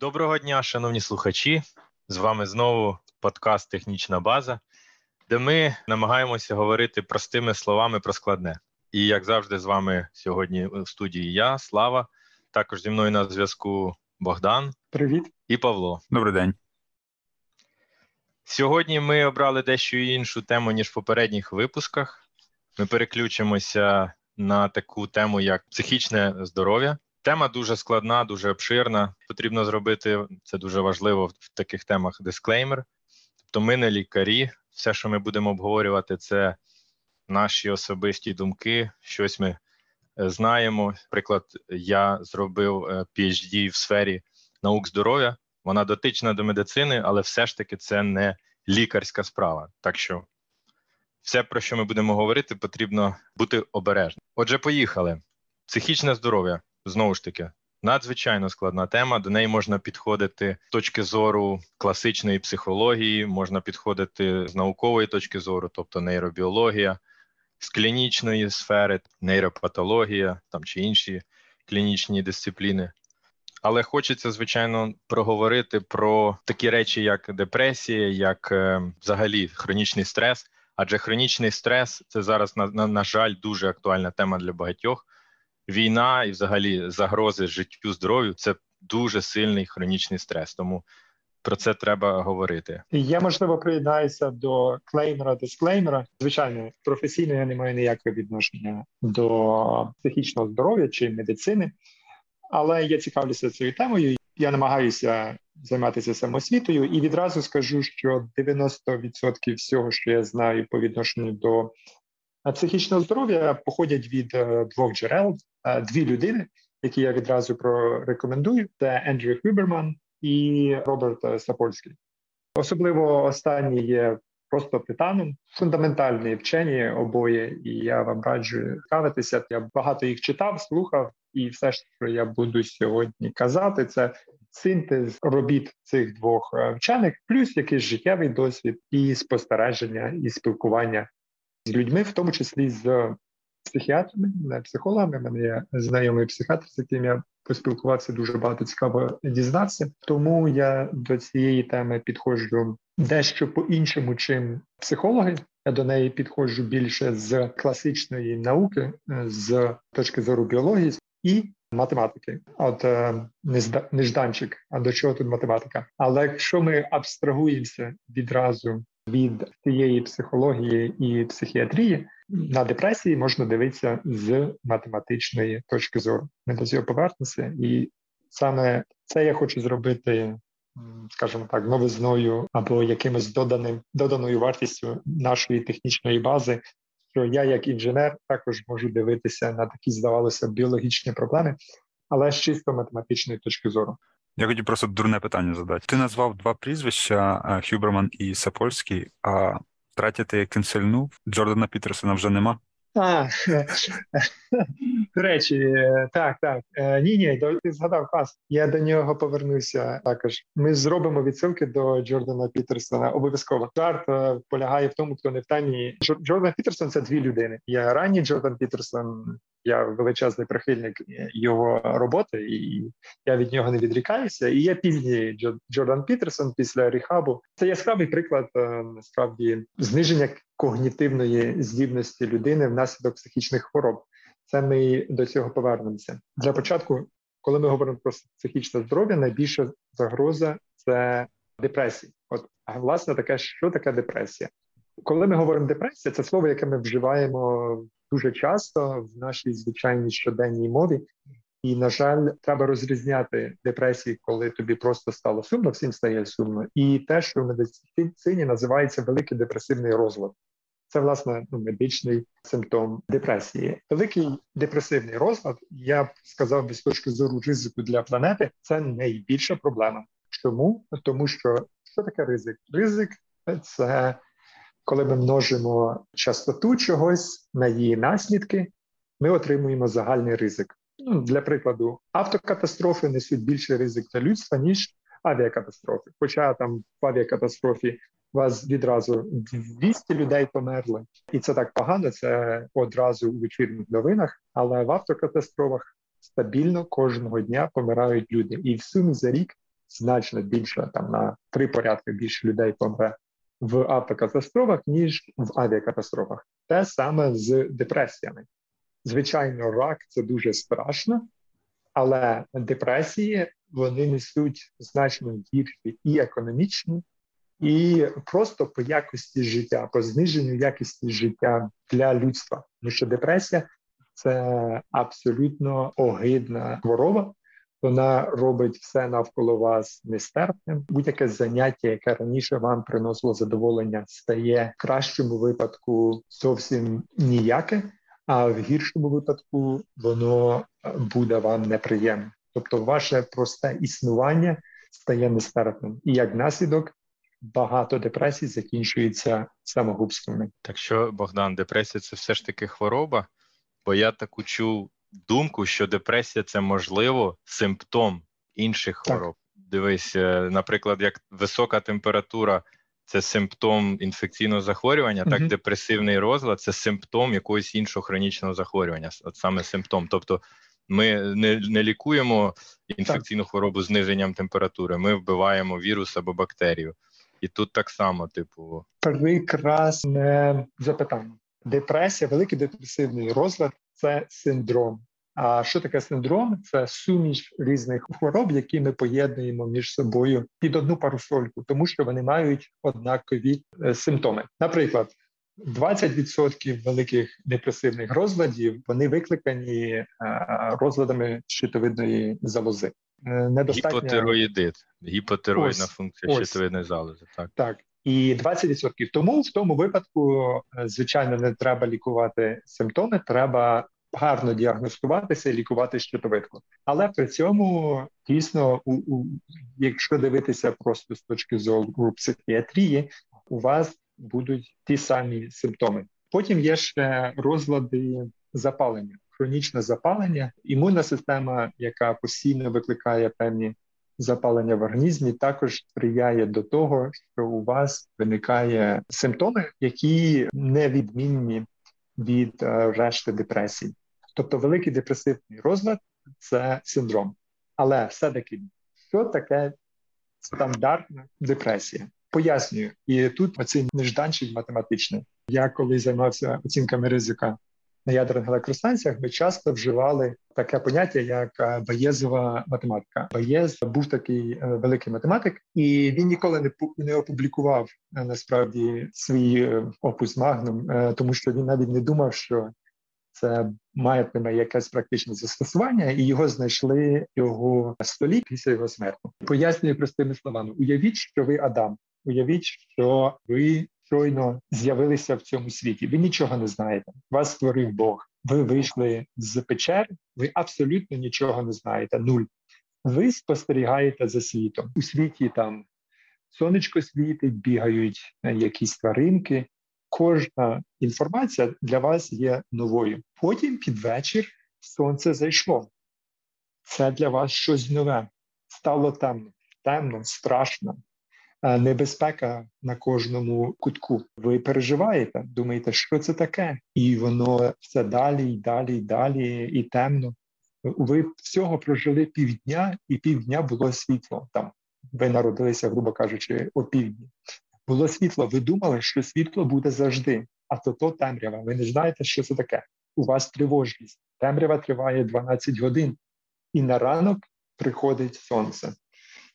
Доброго дня, шановні слухачі. З вами знову подкаст Технічна база, де ми намагаємося говорити простими словами про складне. І як завжди, з вами сьогодні в студії я, Слава. Також зі мною на зв'язку Богдан. Привіт і Павло. Добрий день. Сьогодні ми обрали дещо іншу тему ніж в попередніх випусках. Ми переключимося на таку тему, як психічне здоров'я. Тема дуже складна, дуже обширна. Потрібно зробити це дуже важливо в таких темах. Дисклеймер. Тобто, ми не лікарі. Все, що ми будемо обговорювати, це наші особисті думки. Щось ми е, знаємо. Наприклад, я зробив е, PhD в сфері наук здоров'я. Вона дотична до медицини, але все ж таки це не лікарська справа. Так що все, про що ми будемо говорити, потрібно бути обережним. Отже, поїхали. Психічне здоров'я знову ж таки. Надзвичайно складна тема. До неї можна підходити з точки зору класичної психології, можна підходити з наукової точки зору, тобто нейробіологія, з клінічної сфери, нейропатологія там чи інші клінічні дисципліни. Але хочеться, звичайно, проговорити про такі речі, як депресія, як е, взагалі хронічний стрес. Адже хронічний стрес це зараз на, на, на жаль дуже актуальна тема для багатьох. Війна і, взагалі, загрози життю здоров'ю це дуже сильний хронічний стрес. Тому про це треба говорити. Я можливо приєднаюся до клеймера дисклеймера. Звичайно, професійно я не маю ніякого відношення до психічного здоров'я чи медицини, але я цікавлюся цією темою. Я намагаюся займатися самосвітою, і відразу скажу, що 90% всього, що я знаю по відношенню до психічного здоров'я, походять від е, двох джерел, дві людини, які я відразу прорекомендую: це Ендрю Хюберман і Роберт Сапольський. Особливо останній є просто титаном, фундаментальні вчені обоє, і я вам раджу цікавитися. Я багато їх читав, слухав, і все, що я буду сьогодні казати, це синтез робіт цих двох е, вчених, плюс якийсь життєвий досвід і спостереження і спілкування з людьми, в тому числі з психіатрами, не психологами. У мене є знайомий психіатр, з яким я поспілкувався дуже багато цікаво дізнатися. Тому я до цієї теми підходжу дещо по-іншому, чим психологи. Я до неї підходжу більше з класичної науки, з точки зору біології і математики. От е, нежданчик, а до чого тут математика? Але якщо ми абстрагуємося відразу від цієї психології і психіатрії на депресії можна дивитися з математичної точки зору. Ми до цього повернемося, і саме це я хочу зробити, скажімо так, новизною або якимось доданим доданою вартістю нашої технічної бази. Що я, як інженер, також можу дивитися на такі, здавалося, біологічні проблеми, але з чисто математичної точки зору. Я хотів просто дурне питання задати. Ти назвав два прізвища е, Хюберман і Сапольський, а третє кінсельнув. Джордана Пітерсона вже нема. А, До речі, так, так. Е, ні, ні, ти згадав клас. Я до нього повернуся також. Ми зробимо відсилки до Джордана Пітерсона. Обов'язково жарт е, полягає в тому, хто не в тані. Джордан Пітерсон це дві людини. Я ранній Джордан Пітерсон. Я величезний прихильник його роботи, і я від нього не відрікаюся. І я пізній Джордан Пітерсон після ріхабу. Це яскравий приклад е, насправді зниження когнітивної здібності людини внаслідок психічних хвороб. Це ми до цього повернемося. Для початку, коли ми говоримо про психічне здоров'я, найбільша загроза це депресія. От власне таке, що таке депресія? Коли ми говоримо депресія, це слово, яке ми вживаємо дуже часто в нашій звичайній щоденній мові. І, на жаль, треба розрізняти депресії, коли тобі просто стало сумно, всім стає сумно, і те, що в медицині називається великий депресивний розлад. Це власне ну, медичний симптом депресії. Великий депресивний розлад, я б сказав, би з точки зору ризику для планети, це найбільша проблема. Чому? Тому що що таке ризик? Ризик це коли ми множимо частоту чогось на її наслідки, ми отримуємо загальний ризик. Ну, Для прикладу, автокатастрофи несуть більший ризик для людства ніж авіакатастрофи. Хоча там в авіакатастрофі вас відразу 200 людей померли, і це так погано. Це одразу у вечірніх новинах. Але в автокатастрофах стабільно кожного дня помирають люди, і в сумі за рік значно більше там на три порядки більше людей помре в автокатастрофах, ніж в авіакатастрофах. Те саме з депресіями. Звичайно, рак це дуже страшно, але депресії вони несуть значно гірші і економічні, і просто по якості життя, по зниженню якості життя для людства. Тому що депресія це абсолютно огидна хвороба. Вона робить все навколо вас нестерпним. Будь-яке заняття, яке раніше вам приносило задоволення, стає в кращому випадку зовсім ніяке, а в гіршому випадку воно буде вам неприємне. Тобто, ваше просте існування стає нестерпним, і як наслідок багато депресій закінчується самогубствами. Так що, Богдан, депресія це все ж таки хвороба, бо я таку чув думку, що депресія це можливо симптом інших хвороб. Так. Дивись, е, наприклад, як висока температура. Це симптом інфекційного захворювання, так депресивний розлад це симптом якогось іншого хронічного захворювання, от саме симптом. Тобто ми не не лікуємо інфекційну так. хворобу зниженням температури, ми вбиваємо вірус або бактерію. І тут так само, типу, прекрасне запитання. Депресія, великий депресивний розлад це синдром. А що таке синдром? Це суміш різних хвороб, які ми поєднуємо між собою під одну парусольку, тому що вони мають однакові е, симптоми. Наприклад, 20% великих депресивних розладів вони викликані е, розладами щитовидної залози. Е, недостатньо... Гіпотероїдит, гіпотероїдна ось, функція ось. щитовидної залози. Так. Так. І 20% тому в тому випадку, е, звичайно, не треба лікувати симптоми, треба гарно діагностуватися і лікувати щитовидку. Але при цьому дійсно, у, у якщо дивитися просто з точки зору психіатрії, у вас будуть ті самі симптоми. Потім є ще розлади запалення хронічне запалення, імунна система, яка постійно викликає певні запалення в організмі, також сприяє до того, що у вас виникає симптоми, які не відмінні від е, решти депресій. Тобто, великий депресивний розлад це синдром. Але все-таки, що таке стандартна депресія? Пояснюю, і тут оцей нежданчик математичний. Я коли займався оцінками ризика на ядерних електростанціях ми часто вживали таке поняття, як е, Баєзова математика. Баєз був такий е, великий математик, і він ніколи не не опублікував е, насправді свій опус магнум, тому що він навіть не думав, що це матиме якесь практичне застосування, і його знайшли його столі після його смерті. Пояснюю простими словами: уявіть, що ви Адам. Уявіть, що ви щойно з'явилися в цьому світі. Ви нічого не знаєте. Вас створив Бог. Ви вийшли з печер, ви абсолютно нічого не знаєте. Нуль. Ви спостерігаєте за світом. У світі там сонечко світить, бігають е, якісь тваринки. Кожна інформація для вас є новою. Потім під вечір сонце зайшло. Це для вас щось нове. Стало темно, темно, страшно. Небезпека на кожному кутку. Ви переживаєте, думаєте, що це таке, і воно все далі, і далі, і далі, і темно. Ви всього прожили півдня, і півдня було світло. Там ви народилися, грубо кажучи, о півдні. Було світло. Ви думали, що світло буде завжди, а то то темрява. Ви не знаєте, що це таке. У вас тривожність. Темрява триває 12 годин, і на ранок приходить сонце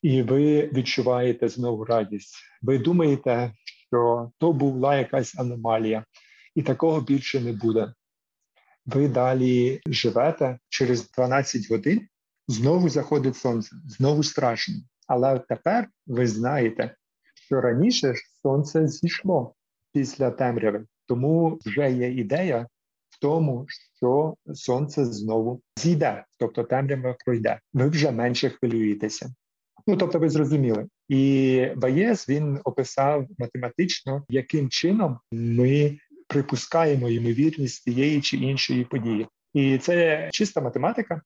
і ви відчуваєте знову радість. Ви думаєте, що то була якась аномалія, і такого більше не буде. Ви далі живете через 12 годин, знову заходить сонце, знову страшно. Але тепер ви знаєте, що раніше сонце зійшло після темряви, тому вже є ідея в тому, що сонце знову зійде, тобто темрява пройде. Ви вже менше хвилюєтеся. Ну тобто, ви зрозуміли, і Баєс він описав математично, яким чином ми припускаємо ймовірність тієї чи іншої події, і це чиста математика.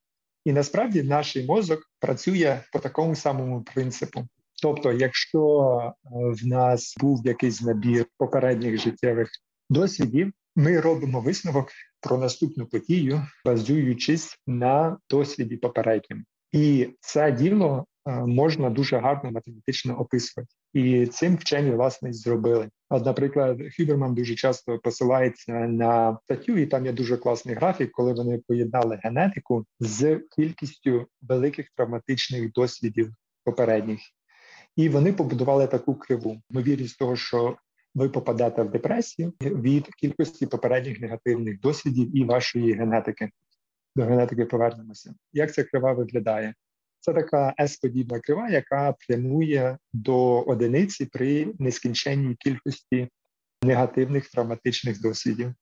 І насправді наш мозок працює по такому самому принципу. Тобто, якщо е, в нас був якийсь набір попередніх життєвих досвідів, ми робимо висновок про наступну подію, базуючись на досвіді попередньому. І це діло можна дуже гарно математично описувати, і цим вчені власне зробили. От, наприклад, Хюберман дуже часто посилається на статтю, і там є дуже класний графік, коли вони поєднали генетику з кількістю великих травматичних досвідів попередніх, і вони побудували таку криву. Ймовірність того, що ви попадете в депресію від кількості попередніх негативних досвідів і вашої генетики. До генетики повернемося. Як ця крива виглядає? Це така S-подібна крива, яка прямує до одиниці при нескінченній кількості негативних травматичних досвідів.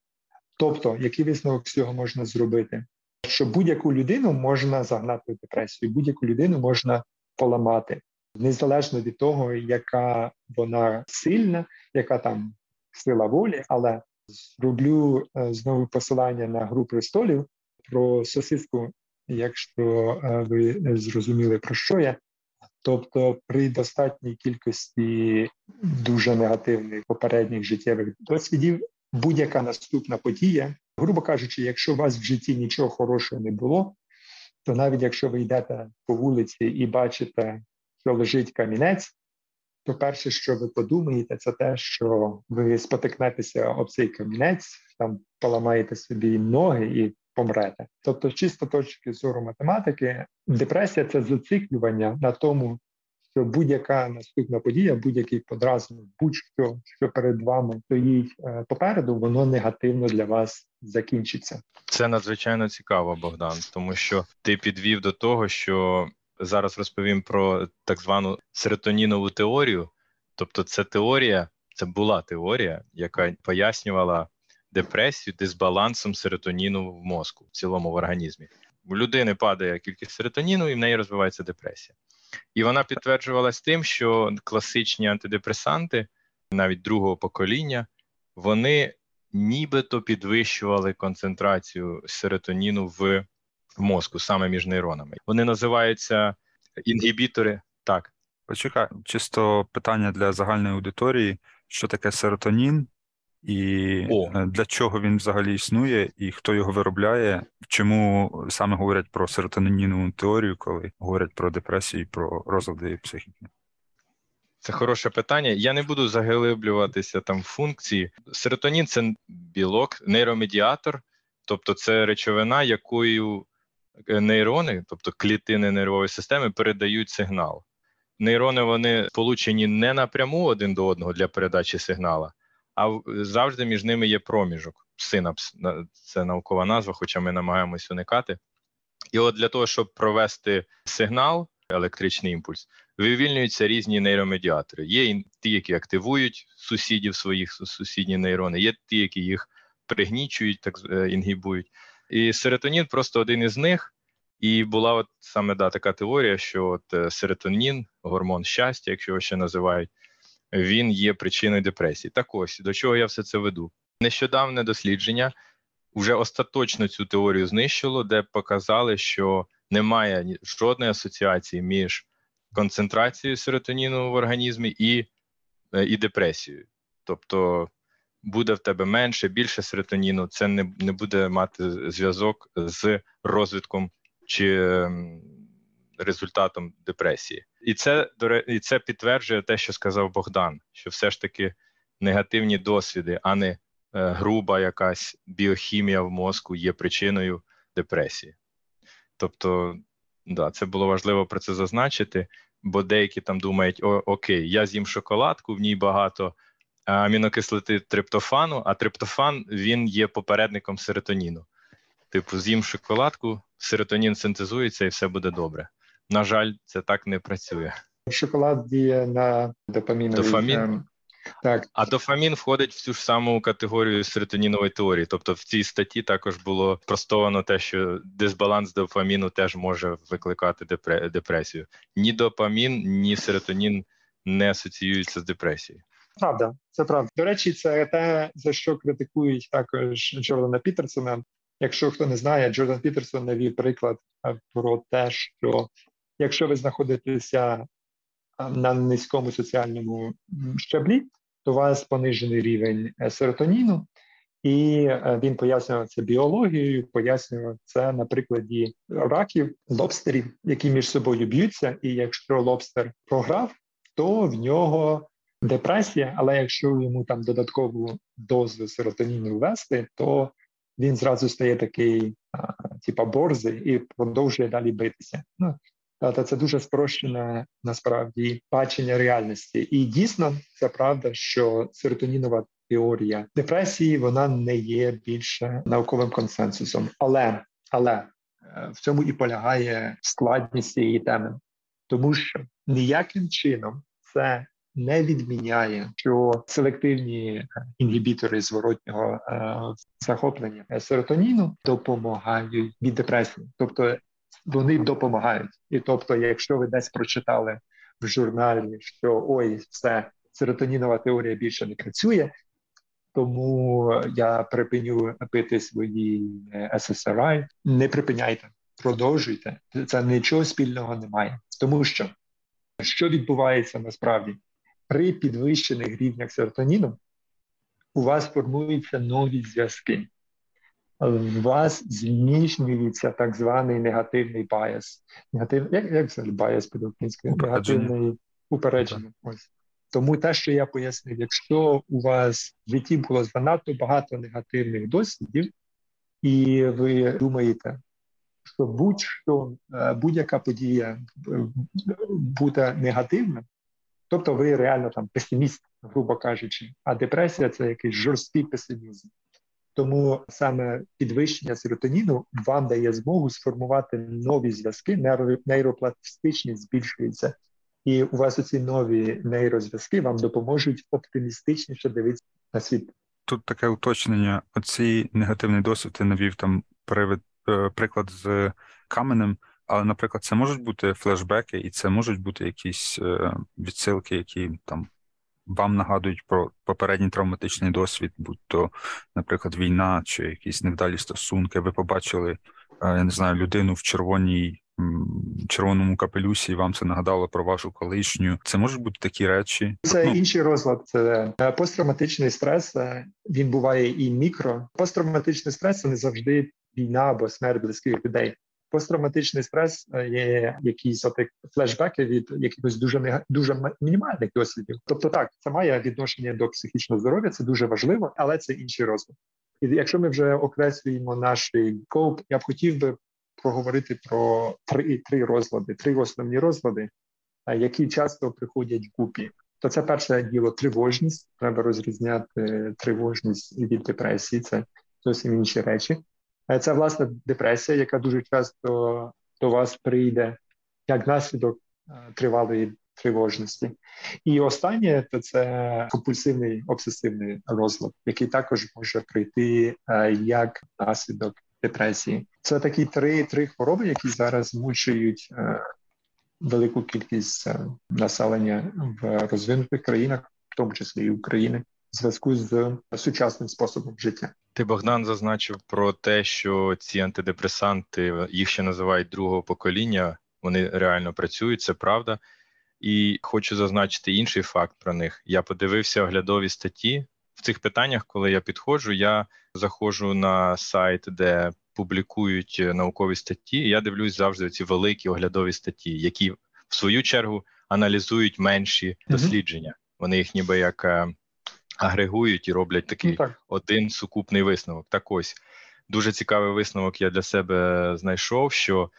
Тобто, який висновок з цього можна зробити? Що будь-яку людину можна загнати в депресію, будь-яку людину можна поламати, незалежно від того, яка вона сильна, яка там сила волі, але зроблю е, знову посилання на гру престолів про сосиску якщо е, ви зрозуміли про що я. Тобто, при достатній кількості дуже негативних попередніх життєвих досвідів, будь-яка наступна подія, грубо кажучи, якщо у вас в житті нічого хорошого не було, то навіть якщо ви йдете по вулиці і бачите, що лежить камінець, то перше, що ви подумаєте, це те, що ви спотикнетеся об цей камінець, там поламаєте собі ноги і помрете. Тобто, чисто точки зору математики, депресія це зациклювання на тому, що будь-яка наступна подія, будь-який подразник, будь-що що перед вами стоїть е, попереду, воно негативно для вас закінчиться. Це надзвичайно цікаво, Богдан, тому що ти підвів до того, що зараз розповім про так звану серотонінову теорію. Тобто, це теорія, це була теорія, яка пояснювала депресію, дисбалансом серотоніну в мозку в цілому в організмі. У людини падає кількість серотоніну, і в неї розвивається депресія. І вона підтверджувалась тим, що класичні антидепресанти, навіть другого покоління, вони нібито підвищували концентрацію серотоніну в мозку саме між нейронами. Вони називаються інгібітори. Так. Почекай, чисто питання для загальної аудиторії: що таке серотонін, і О. Е, для чого він взагалі існує, і хто його виробляє, чому саме говорять про серотонінну теорію, коли говорять про депресію, про розлади психіки? Це хороше питання. Я не буду заглиблюватися там в функції. Серотонін це білок, нейромедіатор, тобто це речовина, якою е, нейрони, тобто клітини нервової системи, передають сигнал. Нейрони вони сполучені не напряму один до одного для передачі сигнала, а завжди між ними є проміжок. Синапс це наукова назва, хоча ми намагаємось уникати. І от для того, щоб провести сигнал, електричний імпульс, вивільнюються різні нейромедіатори. Є ті, які активують сусідів своїх сусідні нейрони, є ті, які їх пригнічують, так е, інгібують. І серотонін просто один із них. І була от саме да, така теорія, що от е, серотонін, гормон щастя, якщо його ще називають, він є причиною депресії. Так ось до чого я все це веду. Нещодавне дослідження вже остаточно цю теорію знищило, де показали, що немає жодної асоціації між концентрацією серотоніну в організмі і, е, і депресією. Тобто буде в тебе менше, більше серотоніну, це не, не буде мати зв'язок з розвитком чи ем, результатом депресії. І це і це підтверджує те, що сказав Богдан, що все ж таки негативні досвіди, а не е, груба якась біохімія в мозку є причиною депресії. Тобто, да, це було важливо про це зазначити, бо деякі там думають: О, окей, я з'їм шоколадку, в ній багато амінокислоти триптофану, а триптофан він є попередником серотоніну. Типу, з'їм шоколадку, серотонін синтезується і все буде добре. На жаль, це так не працює. Шоколад діє на допаміновий... Дофамін? Так. А дофамін входить в цю ж саму категорію серотонінової теорії. Тобто в цій статті також було простовано те, що дисбаланс дофаміну теж може викликати депресію. Ні допамін, ні серотонін не асоціюються з депресією. Правда, це правда. До речі, це те, за що критикують також Джордана Пітерсона. Якщо хто не знає, Джордан Пітерсон навів приклад про те, що Якщо ви знаходитеся на низькому соціальному щаблі, то у вас понижений рівень е, серотоніну, І е, він пояснював це біологією, пояснював це на прикладі раків, лобстерів, які між собою б'ються. І якщо лобстер програв, то в нього депресія. Але якщо йому там додаткову дозу серотоніну ввести, то він зразу стає такий, типа борзий, і продовжує далі битися. Ну та це дуже спрощене насправді бачення реальності, і дійсно це правда, що серотонінова теорія депресії вона не є більше науковим консенсусом, але але е, в цьому і полягає складність цієї теми, тому що ніяким чином це не відміняє, що селективні інгібітори зворотнього е, захоплення серотоніну допомагають від депресії, тобто вони допомагають, і тобто, якщо ви десь прочитали в журналі, що ой, все серотонінова теорія більше не працює, тому я припиню пити свої SSRI. Не припиняйте, продовжуйте. Це нічого спільного немає, тому що що відбувається насправді при підвищених рівнях серотоніну, у вас формуються нові зв'язки. У вас зміщується так званий негативний bias. Негатив, як як це bias під українською? Негативний упередження. Ось. Тому те, що я пояснив, якщо у вас в житті було занадто багато негативних досвідів, і ви думаєте, що будь-що е, будь-яка подія е, буде негативна, тобто ви реально там песиміст, грубо кажучи, а депресія це якийсь жорсткий песимізм. Тому саме підвищення серотоніну вам дає змогу сформувати нові зв'язки, нейропластичність збільшується, і у вас оці нові нейрозв'язки вам допоможуть оптимістичніше дивитися на світ. Тут таке уточнення. Оцей негативний досвід ти навів там привид, е, приклад з каменем. Але, наприклад, це можуть бути флешбеки, і це можуть бути якісь е, відсилки, які там вам нагадують про попередній травматичний досвід, будь то, наприклад, війна чи якісь невдалі стосунки. Ви побачили, е, я не знаю, людину в червоній червоному капелюсі, і вам це нагадало про вашу колишню. Це можуть бути такі речі. Це ну, інший розлад. Це е, посттравматичний стрес. Е, він буває і мікро. Посттравматичний стрес це не завжди війна або смерть близьких людей. Посттравматичний стрес е, є якісь от флешбеки від якихось дуже дуже мінімальних досвідів. Тобто, так це має відношення до психічного здоров'я, це дуже важливо, але це інший розлад. І якщо ми вже окреслюємо наш коуп, я б хотів би проговорити про три три розлади, три основні розлади, які часто приходять в купі. То це перше діло тривожність. Треба розрізняти тривожність від депресії. Це зовсім інші речі. Це власне депресія, яка дуже часто до вас прийде як наслідок тривалої тривожності. І останнє то це компульсивний обсесивний розлад, який також може прийти як наслідок депресії. Це такі три три хвороби, які зараз змушують е, велику кількість е, населення в розвинутих країнах, в тому числі і України, в зв'язку з сучасним способом життя. Ти Богдан зазначив про те, що ці антидепресанти їх ще називають другого покоління. Вони реально працюють, це правда. І хочу зазначити інший факт про них. Я подивився оглядові статті в цих питаннях, коли я підходжу, я заходжу на сайт, де публікують наукові статті. і Я дивлюсь завжди ці великі оглядові статті, які в свою чергу аналізують менші дослідження. Вони їх ніби як е, агрегують і роблять такий ну, один сукупний висновок. Так ось дуже цікавий висновок. Я для себе знайшов, що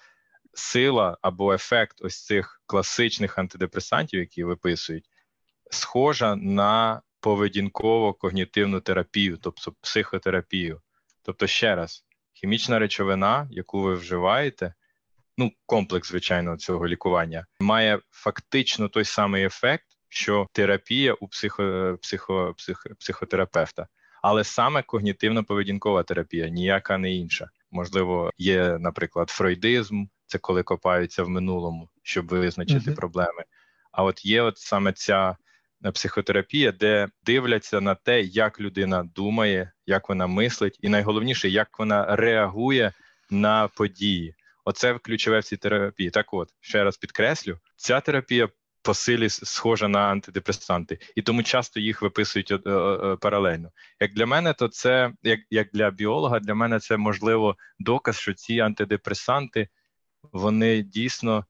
сила або ефект ось цих класичних антидепресантів, які виписують, схожа на поведінково-когнітивну терапію, тобто психотерапію. Тобто, ще раз, хімічна речовина, яку ви вживаєте, ну, комплекс, звичайно, цього лікування, має фактично той самий ефект, що терапія у психо, психо, психо, психотерапевта. Але саме когнітивно-поведінкова терапія, ніяка не інша. Можливо, є, наприклад, фройдизм, це коли копаються в минулому, щоб визначити uh-huh. проблеми. А от є от саме ця психотерапія, де дивляться на те, як людина думає, як вона мислить, і найголовніше, як вона реагує на події. Оце ключове в цій терапії. Так, от ще раз підкреслю, ця терапія по силі схожа на антидепресанти, і тому часто їх виписують е, е, паралельно. Як для мене, то це як як для біолога, для мене це можливо доказ, що ці антидепресанти вони дійсно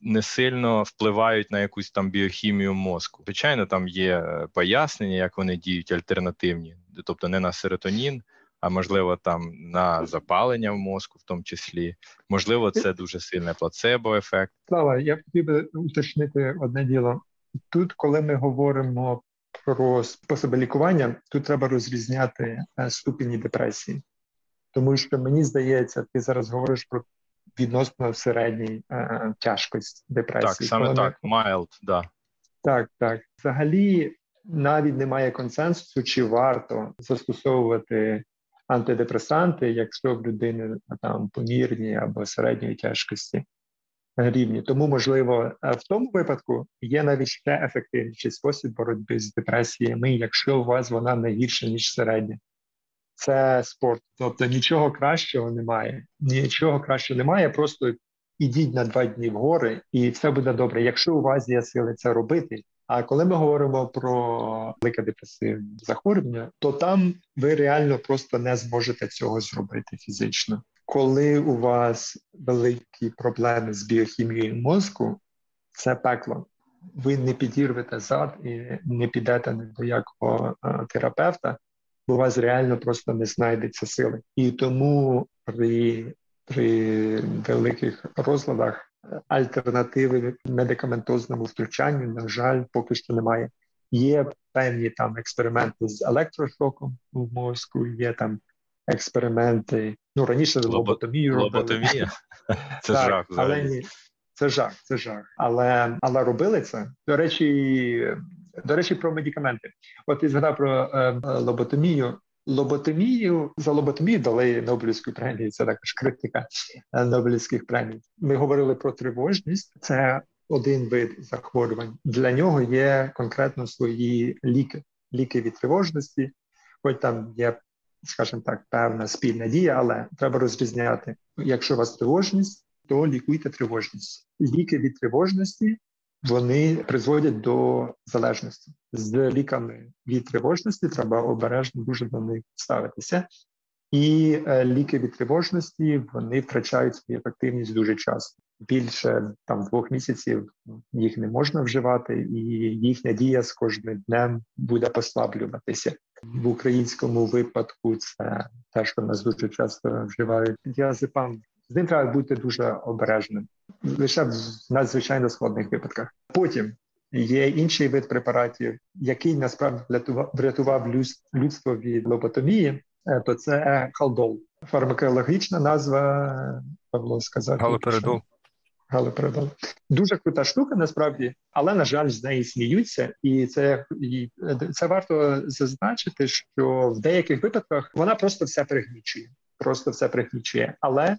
не сильно впливають на якусь там біохімію мозку. Звичайно, там є пояснення, як вони діють альтернативні, тобто не на серотонін а можливо, там на запалення в мозку, в тому числі, можливо, це дуже сильний плацебо-ефект. Слава, я хотів би уточнити одне діло. Тут, коли ми говоримо про способи лікування, тут треба розрізняти е, ступені депресії, тому що мені здається, ти зараз говориш про відносно середній е, тяжкості депресії. Так, саме коли так, ми... mild, да. Так, так. Взагалі навіть немає консенсусу, чи варто застосовувати антидепресанти, якщо в людини там помірні або середньої тяжкості рівні. Тому, можливо, в тому випадку є навіть ще ефективніший спосіб боротьби з депресіями, якщо у вас вона не гірша, ніж середня. Це спорт. Тобто нічого кращого немає. Нічого кращого немає. Просто ідіть на два дні в гори, і все буде добре. Якщо у вас є сили це робити, а коли ми говоримо про велике депресивне захворювання, то там ви реально просто не зможете цього зробити фізично. Коли у вас великі проблеми з біохімією мозку, це пекло. Ви не підірвете зад і не підете ні до якого терапевта, бо у вас реально просто не знайдеться сили. І тому при при великих розладах альтернативи медикаментозному втручанню, на жаль, поки що немає. Є певні там експерименти з електрошоком в мозку, є там експерименти. Ну раніше Лобо... лоботомію робили. Лоботомія? Це так, жах. Але ні, це жах, це жах. Але але робили це. До речі, до речі, про медикаменти. От і згадав про е, лоботомію. Лоботомію за лоботомію дали Нобелівську премію. Це також критика е, Нобелівських премій. Ми говорили про тривожність. Це один вид захворювань. Для нього є конкретно свої ліки, ліки від тривожності, хоч там є, скажімо так, певна спільна дія, але треба розрізняти. Якщо у вас тривожність, то лікуйте тривожність. Ліки від тривожності вони призводять до залежності з ліками від тривожності. Треба обережно дуже до них ставитися, і е, ліки від тривожності вони втрачають свою ефективність дуже часто. Більше там двох місяців їх не можна вживати, і їхня дія з кожним днем буде послаблюватися в українському випадку. Це те, що нас дуже часто вживають діазепам з ним треба бути дуже обережним лише в надзвичайно складних випадках. Потім є інший вид препаратів, який насправді врятував людство від лоботомії, е, то це халдол. Фармакологічна назва Павло сказав. Галоперидол. Галоперидол. Дуже крута штука, насправді, але на жаль, з неї сміються, і це і це варто зазначити, що в деяких випадках вона просто все пригнічує. Просто все пригнічує. Але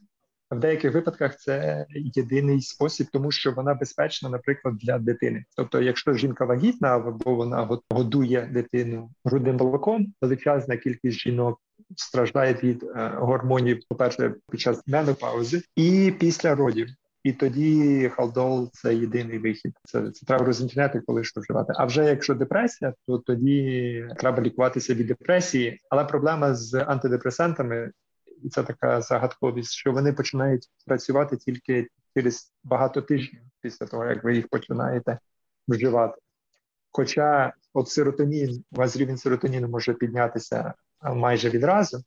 в деяких випадках це єдиний спосіб, тому що вона безпечна, наприклад, для дитини. Тобто, якщо жінка вагітна або вона годує дитину грудним молоком, величезна кількість жінок страждає від е, гормонів, по перше, під час менопаузи і після родів. І тоді халдол це єдиний вихід. Це це треба розрізняти, коли що вживати. А вже якщо депресія, то тоді треба лікуватися від депресії. Але проблема з антидепресантами це така загадковість, що вони починають працювати тільки через багато тижнів після того, як ви їх починаєте вживати. Хоча от серотонін, у вас рівень серотоніну може піднятися майже відразу,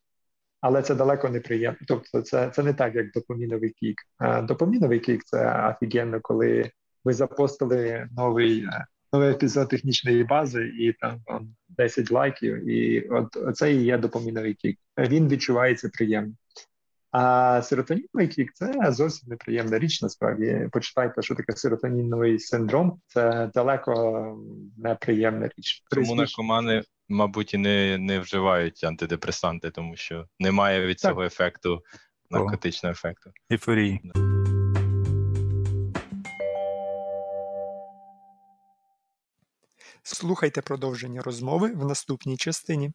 але це далеко не приємно. Тобто, це це не так, як дофаміновий kick. Дофаміновий kick це офігенно, коли ви запостили новий новий епізод технічної бази, і там вам 10 лайків, і от це і є дофаміновий kick. Він відчувається приємно. А серотоніновий kick це зовсім неприємна річ. Насправді почитайте, що таке серотоніновий синдром. Це далеко неприємна річ. Тому наркомани, мабуть, і не не вживають антидепресанти, тому що немає від цього так. ефекту наркотичного ефекту. Ейфорії. Слухайте продовження розмови в наступній частині.